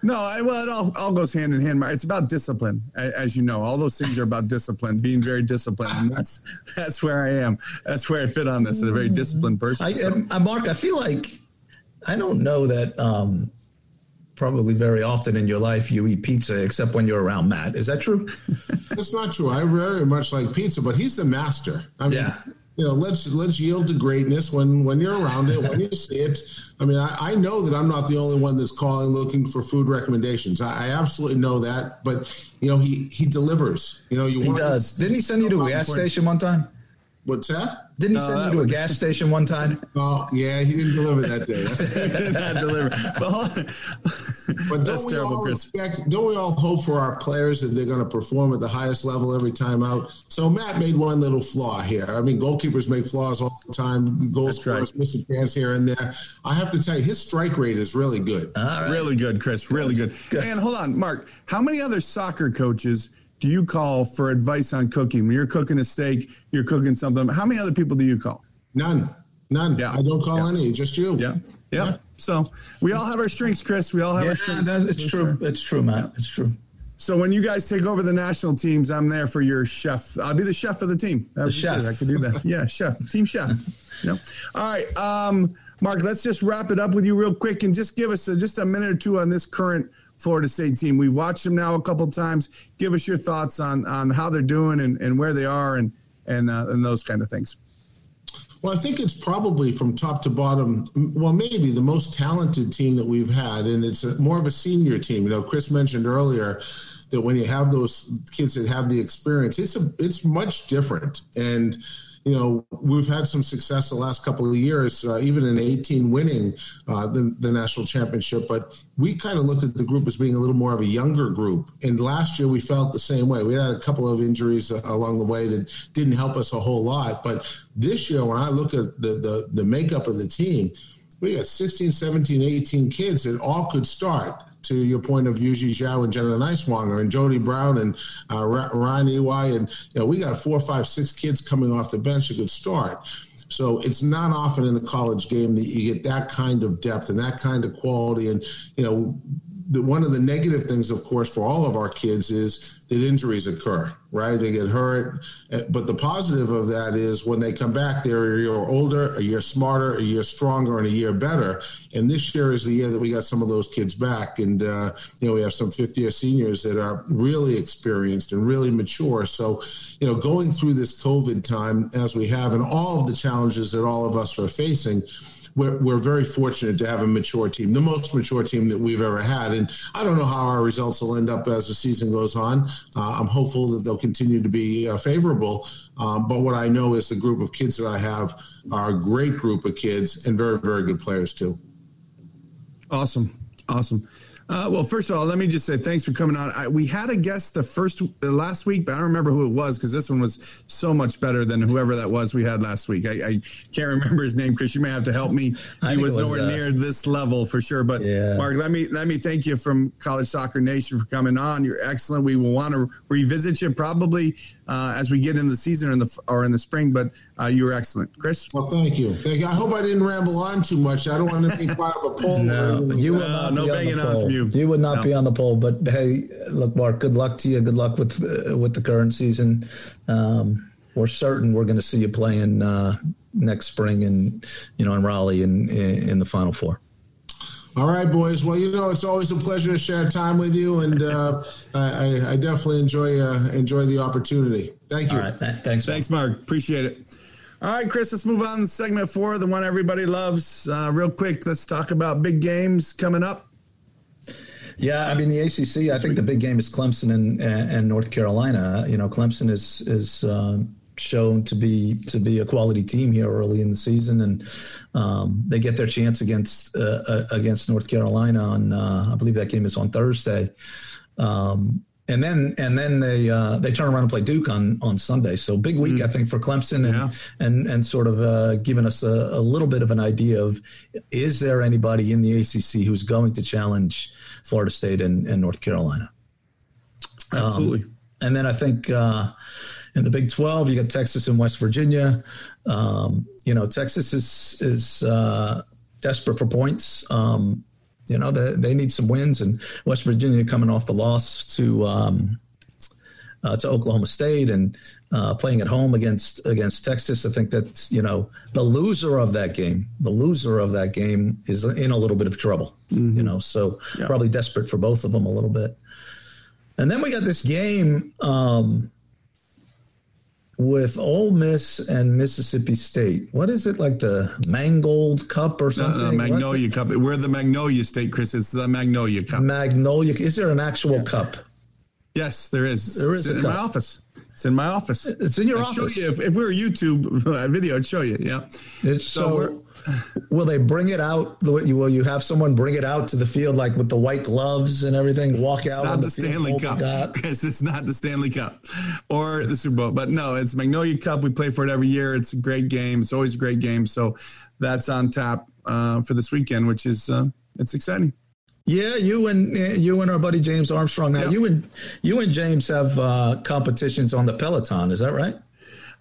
no, I, well, it all, all goes hand in hand. It's about discipline, as you know. All those things are about discipline, being very disciplined. And that's, that's where I am. That's where I fit on this, a very disciplined person. I, so. I, Mark, I feel like I don't know that um, probably very often in your life you eat pizza except when you're around Matt. Is that true? That's not true. I very much like pizza, but he's the master. I mean, yeah. You know, let's let's yield to greatness when when you're around it, when you see it. I mean, I, I know that I'm not the only one that's calling looking for food recommendations. I, I absolutely know that, but you know, he he delivers. You know, you he does. Didn't he send you to a gas station one time? What's that? Didn't he send you to a gas station one time? Oh, yeah, he didn't deliver that day. he did not deliver. but don't we terrible, all expect? Don't we all hope for our players that they're going to perform at the highest level every time out? So Matt made one little flaw here. I mean, goalkeepers make flaws all the time. Goal scorers right. miss a chance here and there. I have to tell you, his strike rate is really good. Right. Really good, Chris. Really good. good. And hold on, Mark. How many other soccer coaches? Do you call for advice on cooking? When you're cooking a steak, you're cooking something. How many other people do you call? None. None. Yeah. I don't call yeah. any, just you. Yeah. yeah. Yeah. So we all have our strengths, Chris. We all have yeah, our strengths. That, it's true. Sure. It's true, Matt. It's true. So when you guys take over the national teams, I'm there for your chef. I'll be the chef of the team. the chef. Good. I can do that. yeah, chef, team chef. You know? All right, um, Mark. Let's just wrap it up with you real quick and just give us a, just a minute or two on this current Florida State team. We've watched them now a couple times. Give us your thoughts on on how they're doing and, and where they are and and uh, and those kind of things. Well, I think it's probably from top to bottom. Well, maybe the most talented team that we've had, and it's a, more of a senior team. You know, Chris mentioned earlier that when you have those kids that have the experience, it's a it's much different and you know, we've had some success the last couple of years, uh, even in 18 winning uh, the, the, national championship. But we kind of looked at the group as being a little more of a younger group. And last year we felt the same way. We had a couple of injuries uh, along the way that didn't help us a whole lot. But this year, when I look at the, the, the makeup of the team, we got 16, 17, 18 kids that all could start to your point of Yujie Zhao and Jenna Nighswonger and Jody Brown and uh, Ryan Ey. And, you know, we got four, five, six kids coming off the bench who could start. So it's not often in the college game that you get that kind of depth and that kind of quality. And, you know, the, one of the negative things, of course, for all of our kids is that injuries occur, right? They get hurt. Eh, but the positive of that is when they come back, they're a year older, a year smarter, a year stronger, and a year better. And this year is the year that we got some of those kids back. And, uh, you know, we have some fifth year seniors that are really experienced and really mature. So, you know, going through this COVID time as we have and all of the challenges that all of us are facing, we're, we're very fortunate to have a mature team, the most mature team that we've ever had. And I don't know how our results will end up as the season goes on. Uh, I'm hopeful that they'll continue to be uh, favorable. Um, but what I know is the group of kids that I have are a great group of kids and very, very good players too. Awesome. Awesome. Uh, well, first of all, let me just say thanks for coming on. I, we had a guest the first the last week, but I don't remember who it was because this one was so much better than whoever that was we had last week. I, I can't remember his name, Chris. You may have to help me. He was, was, nowhere uh, near this level for sure. But yeah. Mark, let me let me thank you from College Soccer Nation for coming on. You're excellent. We will want to revisit you probably uh, as we get into the season or in the or in the spring. But uh, you were excellent, Chris. Well, thank you. Thank you. I hope I didn't ramble on too much. I don't want to be part of a poll. no, you would not no banging on, on from you. You would not no. be on the poll. But hey, look, Mark. Good luck to you. Good luck with uh, with the current season. Um, we're certain we're going to see you playing uh, next spring in you know in Raleigh in in, in the Final Four. All right, boys. Well, you know, it's always a pleasure to share time with you, and uh, I, I, definitely enjoy uh, enjoy the opportunity. Thank you. All right, th- thanks. Thanks, Mark. Appreciate it. All right, Chris. Let's move on to segment four, the one everybody loves. Uh, real quick, let's talk about big games coming up. Yeah, I mean the ACC. I think the big game is Clemson and and North Carolina. You know, Clemson is is um, shown to be to be a quality team here early in the season, and um, they get their chance against uh, uh, against North Carolina on uh, I believe that game is on Thursday. Um, and then and then they uh, they turn around and play Duke on on Sunday. So big week, mm. I think, for Clemson, and yeah. and and sort of uh, giving us a, a, little bit of an idea of is there anybody in the ACC who's going to challenge Florida State and, and North Carolina? Absolutely. Um, and then I think uh, in the Big 12, you got Texas and West Virginia. Um, you know, Texas is is uh, desperate for points. Um, you know, they, they need some wins, and West Virginia coming off the loss to um, uh, to Oklahoma State and uh, playing at home against against Texas. I think that you know the loser of that game, the loser of that game is in a little bit of trouble. Mm-hmm. You know, so yeah. probably desperate for both of them a little bit. And then we got this game. Um, with Ole Miss and Mississippi State. What is it like the Mangold Cup or something? No, no, Magnolia Cup. We're the Magnolia State, Chris. It's the Magnolia Cup. Magnolia. Is there an actual yeah. cup? Yes, there is. There is in cup. my office. It's in my office. It's in your I'd office. You if, if, we were YouTube video, I'd show you. Yeah. It's so, so will they bring it out? Will you have someone bring it out to the field like with the white gloves and everything? Walk it's out. Not the, the Stanley Cup, because it's not the Stanley Cup or the Super Bowl. But no, it's Magnolia Cup. We play for it every year. It's a great game. It's always a great game. So that's on tap uh, for this weekend, which is uh, it's exciting. Yeah, you and you and our buddy James Armstrong. Now yep. you and you and James have uh, competitions on the Peloton. Is that right?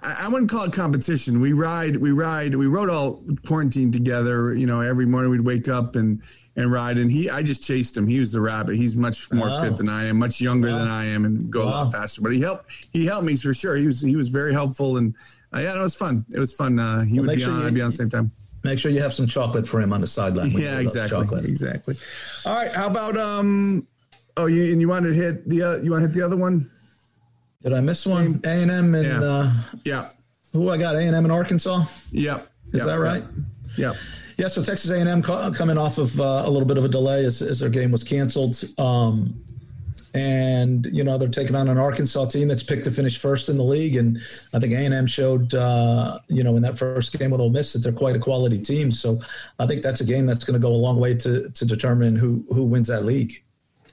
I wouldn't call it competition. We ride, we ride, we rode all quarantine together. You know, every morning we'd wake up and and ride. And he, I just chased him. He was the rabbit. He's much more oh. fit than I am, much younger wow. than I am, and go wow. a lot faster. But he helped. He helped me for sure. He was he was very helpful, and uh, yeah, it was fun. It was fun. Uh, he well, would be sure on. You, I'd be on the same time. Make sure you have some chocolate for him on the sideline. Yeah, exactly. Exactly. All right. How about um? Oh, you and you wanted to hit the uh, you want to hit the other one? Did I miss one? A and M and yeah. Uh, yeah. Who I got? A and M in Arkansas. Yep. Is yep. that right? Yep. Yeah. So Texas A and M coming off of uh, a little bit of a delay as, as their game was canceled. Um, and you know they're taking on an Arkansas team that's picked to finish first in the league, and I think A and M showed uh, you know in that first game with Ole Miss that they're quite a quality team. So I think that's a game that's going to go a long way to to determine who who wins that league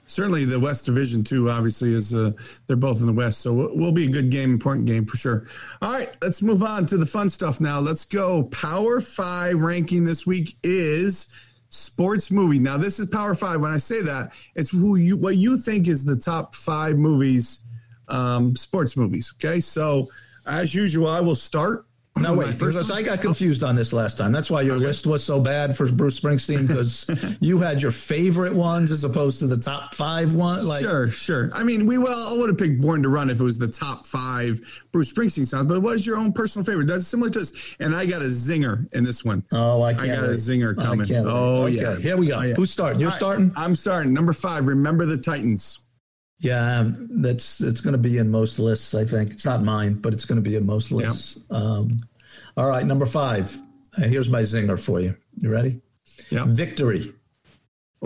certainly the West Division too. Obviously, is uh, they're both in the West, so it will be a good game, important game for sure. All right, let's move on to the fun stuff now. Let's go. Power Five ranking this week is sports movie. Now, this is Power Five. When I say that, it's who you what you think is the top five movies, um, sports movies. Okay, so as usual, I will start. No, My wait, first because? I got confused on this last time. That's why your list was so bad for Bruce Springsteen because you had your favorite ones as opposed to the top five one. Like, sure, sure. I mean, we well, I would have picked Born to Run if it was the top five Bruce Springsteen songs. But what is your own personal favorite? That's similar to this. And I got a zinger in this one. oh, I I got a zinger coming. wait. Oh Okay, yeah, Here we go. Oh, yeah. Who's starting? You're All right, starting? I'm starting. Number five. Remember the Titans. Yeah, that's it's going to be in most lists. I think it's not mine, but it's going to be in most lists. Um, all right, number five. Uh, here's my zinger for you. You ready? Yeah. Victory.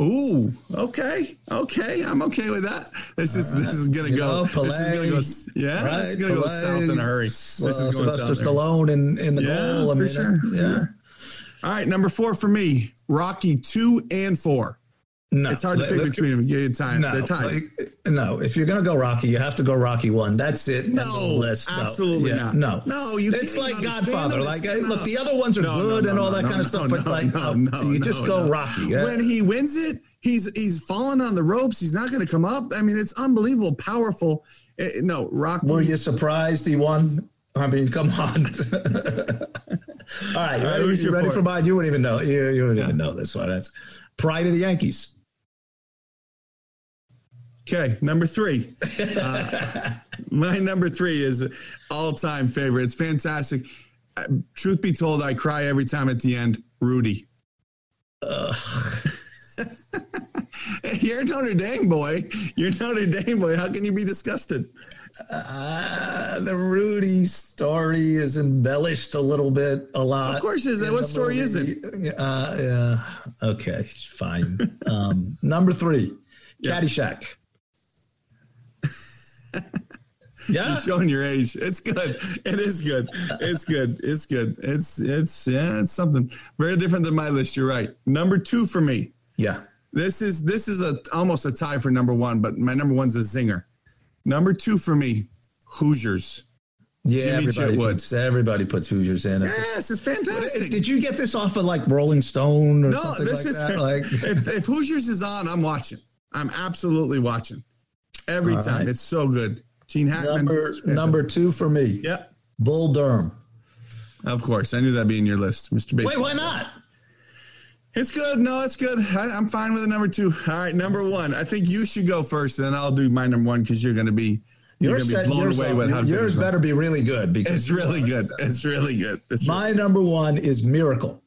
Ooh, okay, okay, I'm okay with that. This is this is gonna You go. know, this is gonna go. Yeah, right? this is gonna go south in a hurry. uh, This is going Sylvester south. Stallone in, in the Yeah, goal. I mean, sure. Yeah. All right, number four for me, Rocky two and four. No, It's hard to pick between them. Give you time. No, They're tied. no. If you're gonna go Rocky, you have to go Rocky one. That's it. End of the No, list. Absolutely Yeah, not. No, No, you It's like Godfather. Like, hey, look, the other ones are No, good no, and all that kind of stuff. But no, like, you just go. Rocky. Yeah. When he wins it, he's he's falling on the ropes. He's not going to come up. I mean, it's unbelievable, powerful. Eh, no, Rocky. Were you surprised he won? I mean, come on. all right, you right, ready, you ready for mine? You wouldn't even know. You, you wouldn't even know this one. That's Pride of the Yankees. Okay, number three. Uh, my number three is all time favorite. It's fantastic. Uh, Truth be told, I cry every time at the end. Rudy. You're a Notre Dame boy. You're a Notre Dame boy. How can you be disgusted? Uh, the Rudy story is embellished a little bit, a lot. Of course it is. in What story is it? Uh, yeah. Okay, fine. um, number three, Yeah. Caddyshack. yeah. You're showing your age. It's good. It is good. It's good. It's good. It's it's yeah. It's something very different than my list. You're right. Number two for me. Yeah. This is this is a almost a tie for number one, but my number one's a zinger. Number two for me, Hoosiers. Yeah, Jimmy everybody Chitwood. puts, everybody puts Hoosiers in. Yes, it's fantastic. Did you get this off of like Rolling Stone or no, something this like is that? Like, if, if Hoosiers is on, I'm watching. I'm absolutely watching every All time. right. It's so good. Gene Hackman. number number two for me, Yep. Bull Durham. Of course, I knew that'd be in your list, Mr. Baseball. Wait, why not? It's good. No, it's good. I, I'm fine with the number two. All right, number one. I think you should go first, and then I'll do my number one because you're going to be you're, You're going to be blown yours, away with how yours better be really good because It's really good. It's really good. It's My number one is Miracle.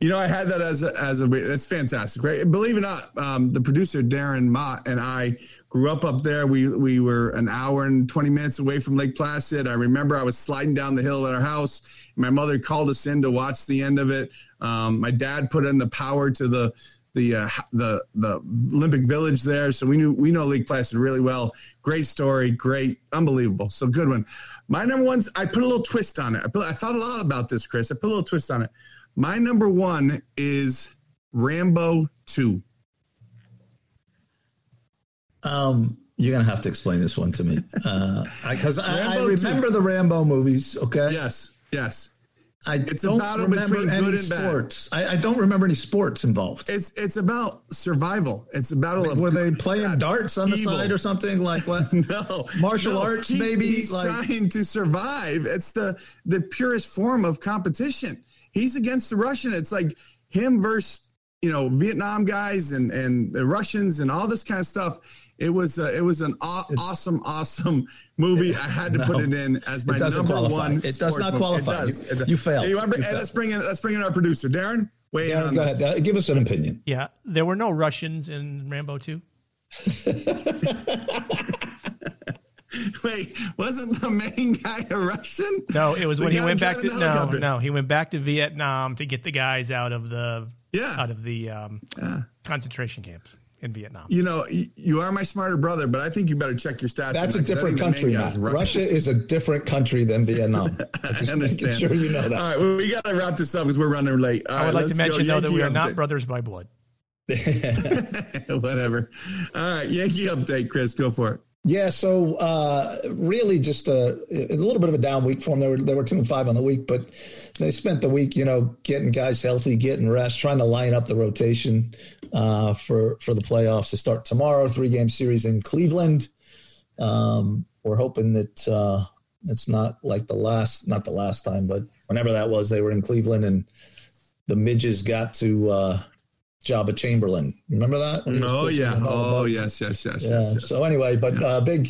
You know, I had that as a, as a that's fantastic, right? Believe it or not, um, the producer Darren Mott and I grew up up there. We we were an hour and twenty minutes away from Lake Placid. I remember I was sliding down the hill at our house. My mother called us in to watch the end of it. Um, my dad put in the power to the the uh, the the Olympic Village there, so we knew we know Lake Placid really well. Great story, great, unbelievable. So good one. My number one's I put a little twist on it. I, put, I thought a lot about this, Chris. I put a little twist on it. My number one is Rambo 2. Um, you're gonna have to explain this one to me because I, I Rambo remember the Rambo movies. Okay, Yes, yes. I It's don't battle remember any good and sports. I, I don't remember any sports involved. It's it's about survival. It's a battle of Were they playing God, darts on the evil. side or something like what? No, Martial no. arts, He- maybe, He's like- trying to survive. It's the the purest form of competition. He's against the Russian. It's like him versus you know Vietnam guys and and the Russians and all this kind of stuff. It was uh, it was an aw- awesome awesome movie. I had to No, put it in as my number qualify. one. It does sports not movie. qualify. It does. You- It does. you failed. Hey, want- You hey, failed. let's bring in let's bring in our producer Darren. Weigh in on go this. ahead. Give us an opinion. Yeah, there were no Russians in Rambo 2. Wait, wasn't the main guy a Russian? No, it was The when he went back to no, no, he went back to Vietnam to get the guys out of the Yeah. out of the um, concentration camps in Vietnam. You know, you are my smarter brother, but I think you better check your stats. That's a on that, 'cause I different think the main country now. guy's Russian. Russia is a different country than Vietnam. I'm I just understand. sure you know that. All right, well, we got to wrap this up because we're running late. All I would right, like to let's go. mention though that we are not update. brothers by blood. Whatever. All right, Yankee update, Chris. Go for it. Yeah, so uh, really just a, a little bit of a down week for them. They were they were two and five on the week, but they spent the week, you know, getting guys healthy, getting rest, trying to line up the rotation uh, for for the playoffs to start tomorrow. Three game series in Cleveland. Um, we're hoping that uh, It's not like the last, not the last time, but whenever that was, they were in Cleveland and the midges got to Joba Chamberlain. Remember that? Oh yeah. Oh yes, yes, yes, yeah. yes, yes. So anyway, but yeah. uh, big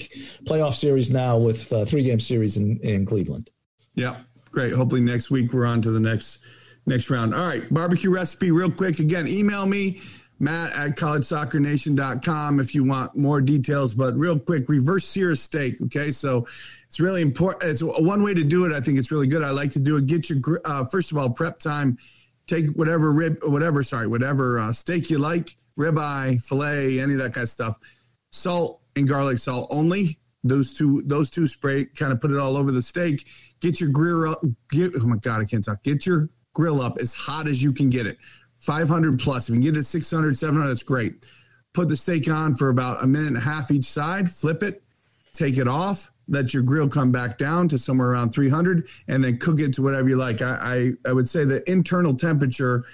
playoff series now with uh, three game series in, in Cleveland. Yeah, great. Hopefully next week we're on to the next next round. All right, barbecue recipe real quick. Again, email me Matt at collegesoccernation.com if you want more details. But real quick, reverse sear steak. Okay, so it's really important. It's one way to do it. I think it's really good. I like to do it. Get your uh, first of all prep time. Take whatever rib, whatever sorry, whatever uh, steak you like, ribeye, fillet, any of that kind of stuff. Salt and garlic salt only. Those two, those two spray, kind of put it all over the steak. Get your grill up. Get, oh my god, I can't talk. Get your grill up as hot as you can get it 500 plus. If you can get it 600, 700, that's great. Put the steak on for about a minute and a half each side, flip it, take it off, let your grill come back down to somewhere around 300, and then cook it to whatever you like. I, I, I would say the internal temperature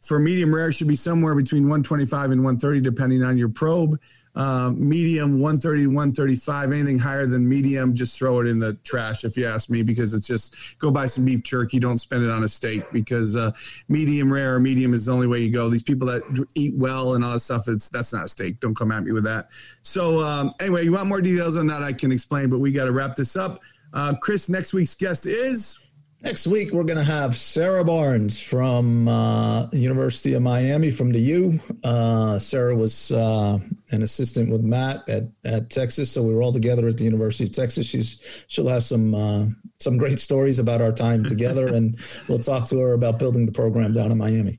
for medium rare should be somewhere between 125 and 130, depending on your probe. Uh, medium 130 135 anything higher than medium just throw it in the trash if you ask me because it's just go buy some beef jerky don't spend it on a steak because uh, medium rare or medium is the only way you go. These people that eat well and all that stuff it's that's not a steak. Don't come at me with that. So um, anyway you want more details on that i can explain but we got to wrap this up. Uh, chris next week's guest is Next week, we're going to have Sarah Barnes from uh, University of Miami from the U. Uh, Sarah was uh, an assistant with Matt at, at Texas, so we were all together at the University of Texas. She's she'll have some uh, some great stories about our time together, and we'll talk to her about building the program down in Miami.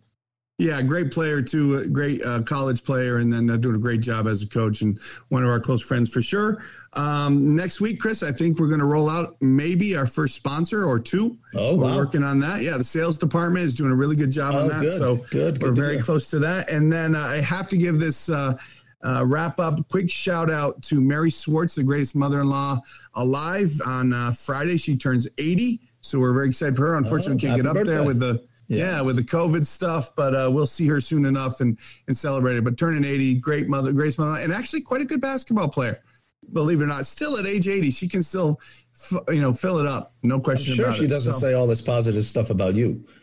Yeah, great player too, great uh, college player, and then uh, doing a great job as a coach and one of our close friends for sure. Um, next week, Chris, I think we're going to roll out maybe our first sponsor or two. Oh, we're wow. working on that. Yeah, the sales department is doing a really good job oh, on that. Good. So good, we're good very close to that. And then uh, I have to give this. Uh, uh, wrap up. Quick shout out to Mary Swartz, the greatest mother in law alive. On uh, Friday, she turns 80. So we're very excited for her. Unfortunately, oh, can't get up birthday. there with the Yes. Yeah, with the COVID stuff, but uh, we'll see her soon enough and and celebrate it. But turning 80, great mother, great mother, and actually quite a good basketball player. Believe it or not, still at age 80, she can still, you know, fill it up. No question I'm sure she it. doesn't so, say all this positive stuff about you.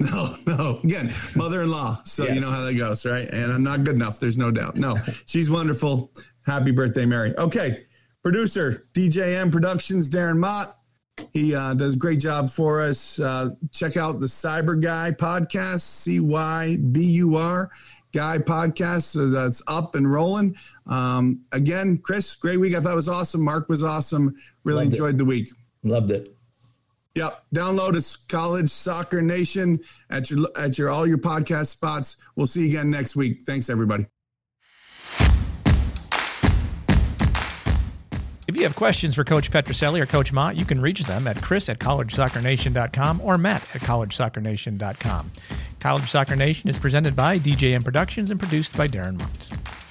No, no. Again, mother-in-law. So yes. you know how that goes, right? And I'm not good enough. There's no doubt. No, she's wonderful. Happy birthday, Mary. Okay, producer DJM Productions, Darren Mott. He uh, does a great job for us. Uh, check out the Cyber Guy podcast, C Y B U R Guy podcast. So that's up and rolling. Um, again, Chris, great week. I thought it was awesome. Mark was awesome. Really Loved enjoyed it. the week. Loved it. Yep. Download us, College Soccer Nation, at your at your all your podcast spots. We'll see you again next week. Thanks, everybody. You have questions for Coach Petrucelli or Coach Mott, you can reach them at chris at collegesoccernation.com or matt at collegesoccernation.com. College Soccer Nation is presented by DJM Productions and produced by Darren Mott.